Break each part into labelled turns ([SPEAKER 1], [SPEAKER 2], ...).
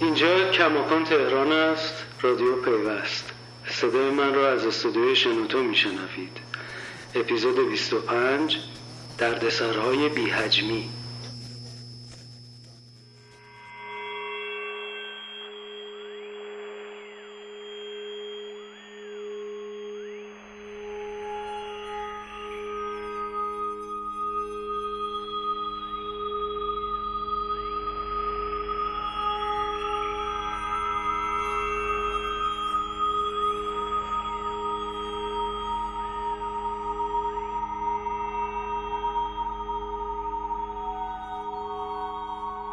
[SPEAKER 1] اینجا کماکان تهران است رادیو پیوست. صدای من را از استودیوی شنوتو میشنوید. اپیزود 25 دردسرهای بیهجمی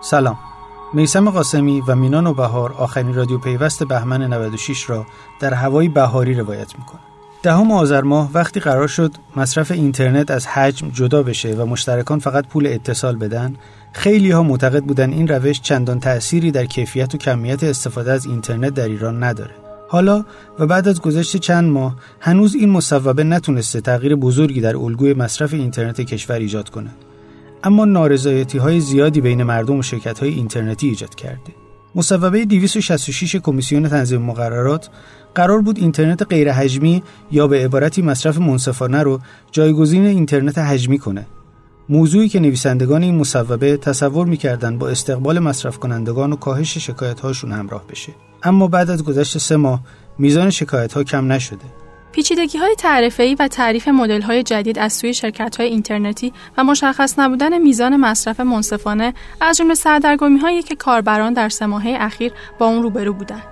[SPEAKER 2] سلام. میسم قاسمی و مینا نوبهار آخرین رادیو پیوست بهمن 96 را در هوای بهاری روایت می‌کنه. دهم آذر ماه وقتی قرار شد مصرف اینترنت از حجم جدا بشه و مشترکان فقط پول اتصال بدن خیلی ها معتقد بودن این روش چندان تأثیری در کیفیت و کمیت استفاده از اینترنت در ایران نداره. حالا و بعد از گذشت چند ماه هنوز این مصوبه نتونسته تغییر بزرگی در الگوی مصرف اینترنت کشور ایجاد کنه. اما نارضایتی های زیادی بین مردم و شرکت های اینترنتی ایجاد کرده. مصوبه 266 کمیسیون تنظیم مقررات قرار بود اینترنت غیر حجمی یا به عبارتی مصرف منصفانه رو جایگزین اینترنت حجمی کنه. موضوعی که نویسندگان این مصوبه تصور می‌کردند با استقبال مصرف کنندگان و کاهش شکایت همراه بشه. اما بعد از گذشت سه ماه میزان شکایت ها کم نشده.
[SPEAKER 3] پیچیدگی های تعرفه‌ای و تعریف مدل های جدید از سوی شرکت های اینترنتی و مشخص نبودن میزان مصرف منصفانه از جمله سردرگمی هایی که کاربران در سه اخیر با اون روبرو بودند.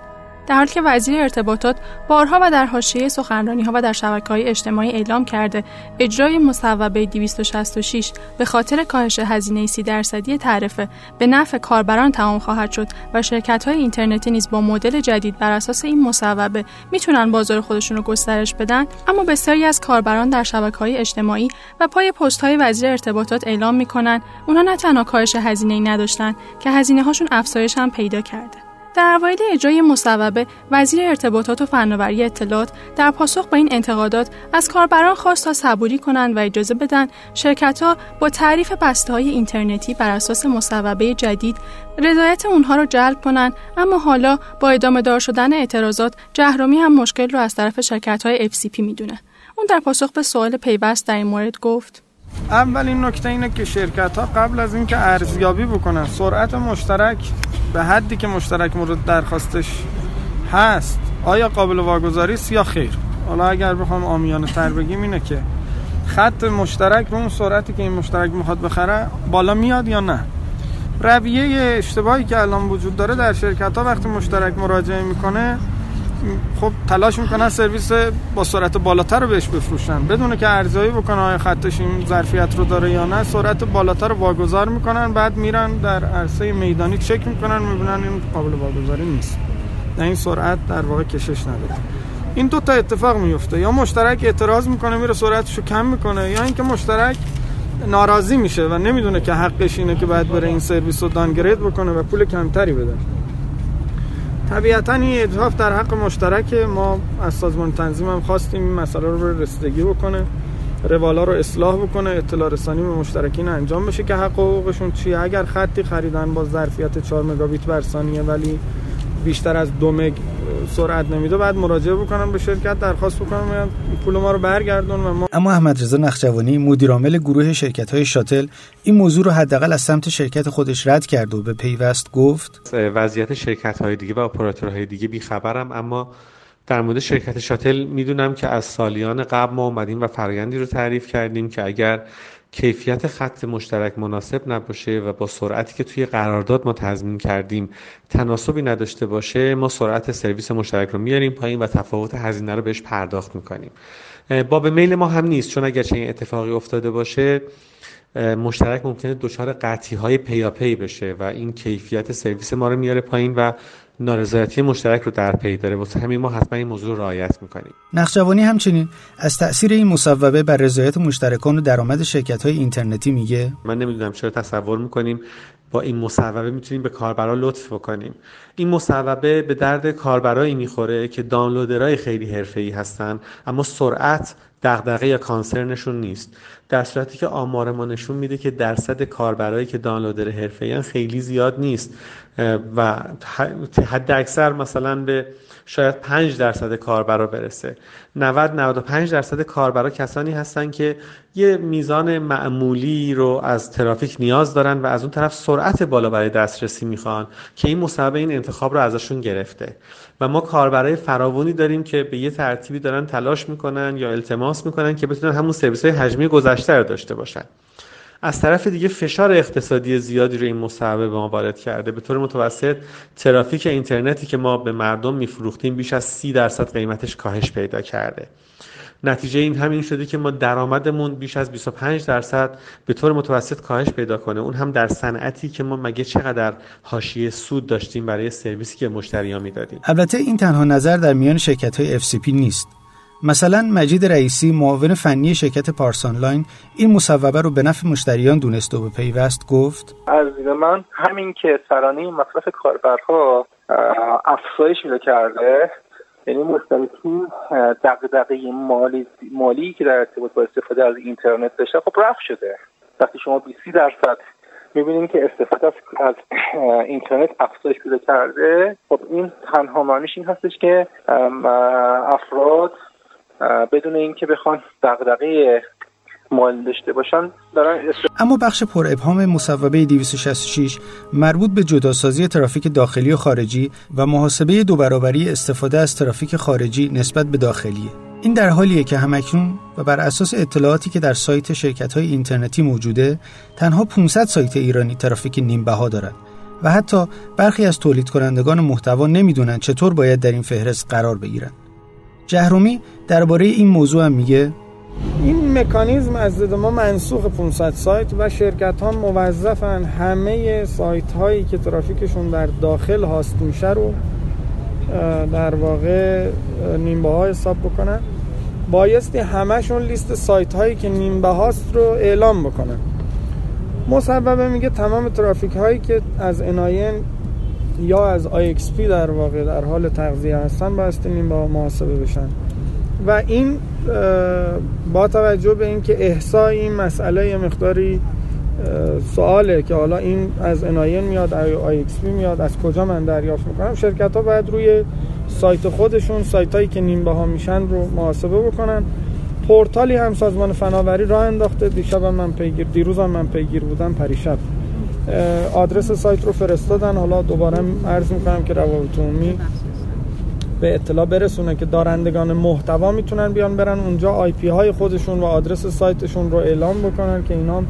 [SPEAKER 3] در حالی که وزیر ارتباطات بارها و در حاشیه سخنرانی ها و در شبکه های اجتماعی اعلام کرده اجرای مصوبه 266 به خاطر کاهش هزینه 30 درصدی تعرفه به نفع کاربران تمام خواهد شد و شرکت های اینترنتی نیز با مدل جدید بر اساس این مصوبه می‌تونن بازار خودشون رو گسترش بدن اما بسیاری از کاربران در شبکه های اجتماعی و پای پست های وزیر ارتباطات اعلام می‌کنن اونها نه تنها کاهش هزینه ای نداشتن که هزینه هاشون افزایش هم پیدا کرده. در اوایل اجرای مصوبه وزیر ارتباطات و فناوری اطلاعات در پاسخ به این انتقادات از کاربران خواست تا صبوری کنند و اجازه بدن شرکتها با تعریف بسته های اینترنتی بر اساس مصوبه جدید رضایت اونها را جلب کنند اما حالا با ادامه دار شدن اعتراضات جهرومی هم مشکل رو از طرف شرکت های FCP می‌دونه. اون در پاسخ به سوال پیوست در این مورد گفت
[SPEAKER 4] اولین نکته اینه که شرکت ها قبل از اینکه ارزیابی بکنن سرعت مشترک به حدی که مشترک مورد درخواستش هست آیا قابل واگذاری است یا خیر؟ حالا اگر بخوام آمیانه تر بگیم اینه که خط مشترک به اون سرعتی که این مشترک می‌خواد بخره بالا میاد یا نه؟ رویه اشتباهی که الان وجود داره در شرکت ها وقتی مشترک مراجعه می‌کنه خب تلاش می‌کنن سرویس با سرعت بالاتر رو بهش بفروشن. بدون که ارزیابی بکنن آیا خطش این ظرفیت رو داره یا نه سرعت بالاتر رو واگذار می‌کنن بعد میرن در عرصه میدانی چک می‌کنن می‌بینن این قابل واگذاری نیست. در این سرعت در واقع کشش نداره. این دو تا اتفاق میفته یا مشترک اعتراض می‌کنه میره سرعتش رو کم می‌کنه یا اینکه مشترک ناراضی میشه و نمی‌دونه که حقش اینه که باید بره این سرویس رو دانگرید بکنه و پول کمتری بده. طبیعتا این اتفاق در حق مشترک ما از سازمان تنظیم هم خواستیم این مسئله رو رسیدگی بکنه روالا رو اصلاح بکنه اطلاع رسانی به مشترکین انجام بشه که حق حقوقشون چیه. اگر خطی خریدن با ظرفیت 4 مگابیت بر ثانیه ولی بیشتر از دو مگ سرعت نمیده بعد مراجعه بکنم به شرکت درخواست بکنم پول ما رو برگردون و ما
[SPEAKER 2] اما احمد رضا نخجوانی مدیر عامل گروه شرکت های شاتل این موضوع رو حداقل از سمت شرکت خودش رد کرد و به پیوست گفت.
[SPEAKER 5] وضعیت شرکت های دیگه و اپراتورهای دیگه بیخبرم اما در مورد شرکت شاتل می‌دونم که از سالیان قبل ما اومدیم و فرگندی رو تعریف کردیم که اگر کیفیت خط مشترک مناسب نباشه و با سرعتی که توی قرارداد ما تضمین کردیم تناسبی نداشته باشه ما سرعت سرویس مشترک رو میاریم پایین و تفاوت هزینه رو بهش پرداخت می‌کنیم. با به میل ما هم نیست چون اگر چنین اتفاقی افتاده باشه مشترک ممکنه دچار قطعی های پیاپی بشه و این کیفیت سرویس ما رو میاره پایین و نارضایتی مشترک رو در پی داره. واسه همین ما حتما این موضوع رو رعایت می‌کنیم.
[SPEAKER 2] نقشوانی همچنین از تاثیر این مصوبه بر رضایت مشترکان و درآمد شرکت های اینترنتی میگه.
[SPEAKER 5] من نمی‌دونم چرا تصور می‌کنیم با این مصوبه می‌تونیم به کاربرا لطف بکنیم. این مصوبه به درد کاربرایی می‌خوره که دانلودرهای خیلی حرفه‌ای هستن اما سرعت دغدغه یا کانسرنشون نیست. در صورتی که آمار ما نشون میده که درصد کاربرایی که دانلودر حرفه‌ای خیلی زیاد نیست. و حد اکثر مثلا به شاید 5 درصد کاربرا برسه. 90 95 درصد کاربرا کسانی هستن که یه میزان معمولی رو از ترافیک نیاز دارن و از اون طرف سرعت بالا برای دسترسی می‌خوان که این مصوبه این انتخاب رو ازشون گرفته. و ما کاربرای فراوانی داریم که به یه ترتیبی دارن تلاش می‌کنن یا التماس می‌کنن که بتونن همون سرویس های حجمی گذشته رو داشته باشن. از طرف دیگه فشار اقتصادی زیادی رو این مصوبه به ما وارد کرده. به طور متوسط ترافیک اینترنتی که ما به مردم میفروختیم بیش از سی درصد قیمتش کاهش پیدا کرده. نتیجه این همین شده که ما درآمدمون بیش از 25 درصد به طور متوسط کاهش پیدا کنه. اون هم در صنعتی که ما مگه چقدر حاشیه سود داشتیم برای سرویسی که مشتریان می‌دادیم.
[SPEAKER 2] البته این تنها نظر در میان شرکت های FCP نیست. مثلا مجید رئیسی معاون فنی شرکت پارسانلاین این مصوبه رو به نفع مشتریان دونست و به پیوست گفت.
[SPEAKER 6] از من همین که ترانه مصرف کاربرها افزایش پیدا کرده یعنی مشترکین دقدقه مالی مالی که در ارتباط با استفاده از اینترنت داشته خب رفت شده. وقتی شما 20 درصد می‌بینیم که استفاده از اینترنت افزایش پیدا کرده خب این تنها معنیش این هستش که افراد بدون اینکه بخوان دغدغه مال داشته باشن دارن
[SPEAKER 2] اما بخش پر ابهام مصوبه 266 مربوط به جداسازی ترافیک داخلی و خارجی و محاسبه دو برابری استفاده از ترافیک خارجی نسبت به داخلیه. این در حالیه که همکنون و بر اساس اطلاعاتی که در سایت شرکت های اینترنتی موجوده تنها 500 سایت ایرانی ترافیک نیم بها دارند و حتی برخی از تولید کنندگان محتوا نمی‌دونن چطور باید در این فهرست قرار بگیرن. جهرومی درباره این موضوع هم میگه.
[SPEAKER 4] این مکانیزم از دید ما منسوخ 500 سایت و شرکت ها موظفن همه سایت هایی که ترافیکشون در داخل هاست میشه رو در واقع نیم‌بها حساب بکنن. بایستی همشون لیست سایت هایی که نیم‌بهاست رو اعلام بکنن. مصوبه میگه تمام ترافیک هایی که از NIN یا از IXP در واقع در حال تغذیه هستن بایستی نیم‌بها محاسبه بشن. و این با توجه به اینکه احصای این مسئله یه مقداری سواله که حالا این از NIN میاد IX میاد از کجا من دریافت می‌کنم شرکت ها باید روی سایت خودشون سایت هایی که نیم ها میشن رو محاسبه بکنن. پورتالی هم سازمان فناوری راه انداخته. دیشب من پیگیر دیروز هم من پیگیر بودم پریشب. آدرس سایت رو فرستادن. حالا دوباره عرض می‌کنم که روابط عمومی به اطلاع برسونه که دارندگان محتوا می‌تونن بیان برن. اونجا آی پی های خودشون و آدرس سایتشون رو اعلام بکنن که اینا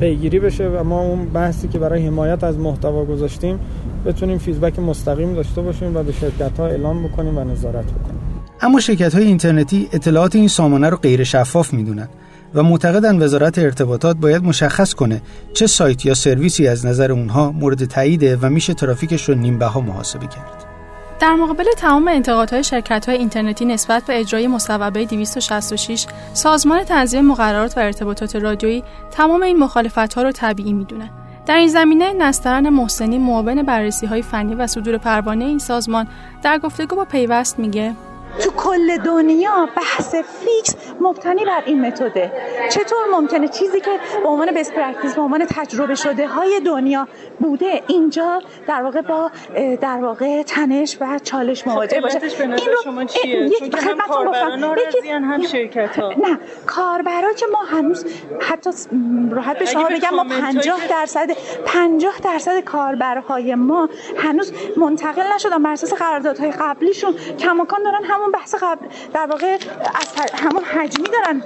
[SPEAKER 4] پیگیری بشه و ما اون بحثی که برای حمایت از محتوا گذاشتیم بتونیم فیدبک مستقیم داشته باشیم و به شرکت ها اعلام بکنیم و نظارت بکنیم.
[SPEAKER 2] اما شرکت های اینترنتی اطلاعات این سامانه رو غیر شفاف می‌دونن. و معتقدن وزارت ارتباطات باید مشخص کنه چه سایت یا سرویسی از نظر اونها مورد تاییده و میشه ترافیکش رو نیم بها محاسبه کرد.
[SPEAKER 3] در مقابل تمام انتقادهای شرکت‌های اینترنتی نسبت به اجرای مصوبه 266 سازمان تنظیم مقررات و ارتباطات رادیویی تمام این مخالفت‌ها را طبیعی می‌دونه. در این زمینه نسترن محسنی معاون بررسی های فنی و صدور پروانه این سازمان در گفتگو با پیوست میگه
[SPEAKER 7] تو کل دنیا بحث fix مبتنی بر این متده. چطور ممکنه چیزی که به عنوان best practice به عنوان تجربه شده های دنیا بوده اینجا در واقع با در واقع تنش و چالش خب، مواجه باشه؟
[SPEAKER 8] این رو شما چیه؟ چون که هم کاربران هم شرکت ها
[SPEAKER 7] نه کاربرا که ما هنوز حتی راحت به شما بگم ما 50 درصد 50 درصد کاربرهای ما هنوز منتقل نشدن بر اساس قراردادهای قبلیشون. کماکان دارن همون همون بحث قبل در واقع از همون حجمی دارن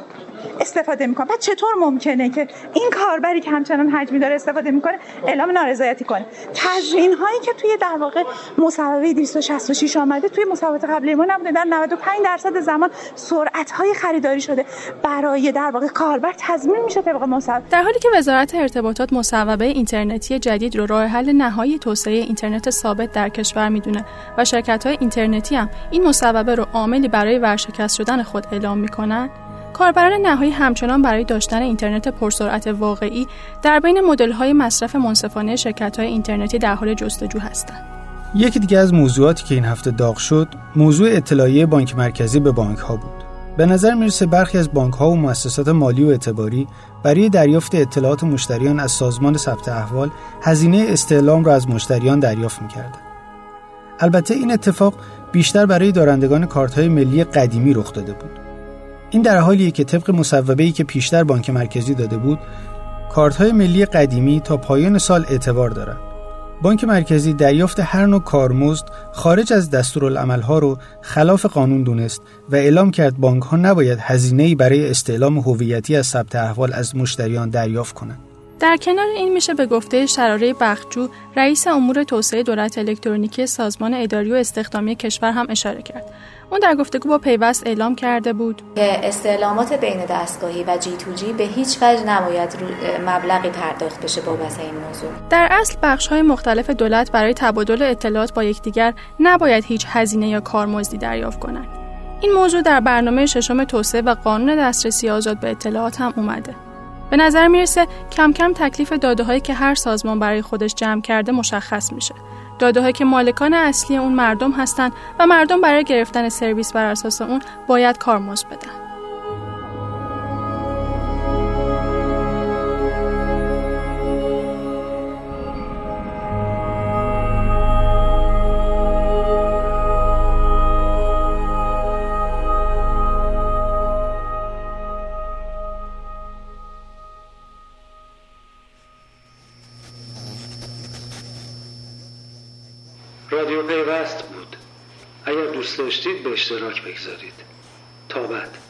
[SPEAKER 7] استفاده می‌کنه بعد چطور ممکنه که این کاربری که همچنان حجمی داره استفاده می‌کنه؟ اعلام نارضایتی کنه. تضمین هایی که توی در واقع مصوبه 266 آمده توی مصوبات قبلی ما نبوده. در 95 درصد زمان سرعت های خریداری شده. برای در واقع کاربر تضمین میشه طبق مصوبه
[SPEAKER 3] در حالی که وزارت ارتباطات مصوبه اینترنتی جدید رو راه حل نهایی توسعه اینترنت ثابت در کشور می‌دونه و شرکت های اینترنتی هم این مصوبه رو عاملی برای ورشکست شدن خود اعلام می‌کنن کاربران نهایی همچنان برای داشتن اینترنت پرسرعت واقعی در بین مدل‌های مصرف منصفانه شرکت‌های اینترنتی در حال جستجو هستند.
[SPEAKER 2] یکی دیگه از موضوعاتی که این هفته داغ شد، موضوع اطلاعیه بانک مرکزی به بانک ها بود. به نظر می‌رسه برخی از بانک ها و مؤسسات مالی و اعتباری برای دریافت اطلاعات مشتریان از سازمان ثبت احوال هزینه استعلام را از مشتریان دریافت می‌کردند. البته این اتفاق بیشتر برای دارندگان کارت های ملی قدیمی رخ داده بود. این در حالیه که طبق مصوبه که پیشتر بانک مرکزی داده بود، کارت های ملی قدیمی تا پایان سال اعتبار دارند. بانک مرکزی دریافت هر نوع کارمزد خارج از دستورالعملها رو خلاف قانون دونست و اعلام کرد بانک ها نباید هزینه‌ای برای استعلام هویتی از ثبت احوال از مشتریان دریافت کنند.
[SPEAKER 3] در کنار این میشه به گفته شراره بخجو رئیس امور توسعه دولت الکترونیکی سازمان اداری و استخدامی کشور هم اشاره کرد اون در گفتگو با پیوست اعلام کرده بود.
[SPEAKER 9] که استعلامات بین دستگاهی و جی تو جی به هیچ وجه نباید مبلغی پرداخت بشه بابت این موضوع.
[SPEAKER 3] در اصل بخش های مختلف دولت برای تبادل اطلاعات با یکدیگر نباید هیچ هزینه یا کارمزدی دریافت کنند. این موضوع در برنامه ششم توسعه و قانون دسترسی آزاد به اطلاعات هم اومده. به نظر می‌رسه کم کم تکلیف داده هایی که هر سازمان برای خودش جمع کرده مشخص میشه. داده که مالکان اصلی اون مردم هستند و مردم برای گرفتن سرویس بر اساس اون باید کارمزد بدن.
[SPEAKER 1] دوست داشتید به اشتراک بگذارید. تا بعد.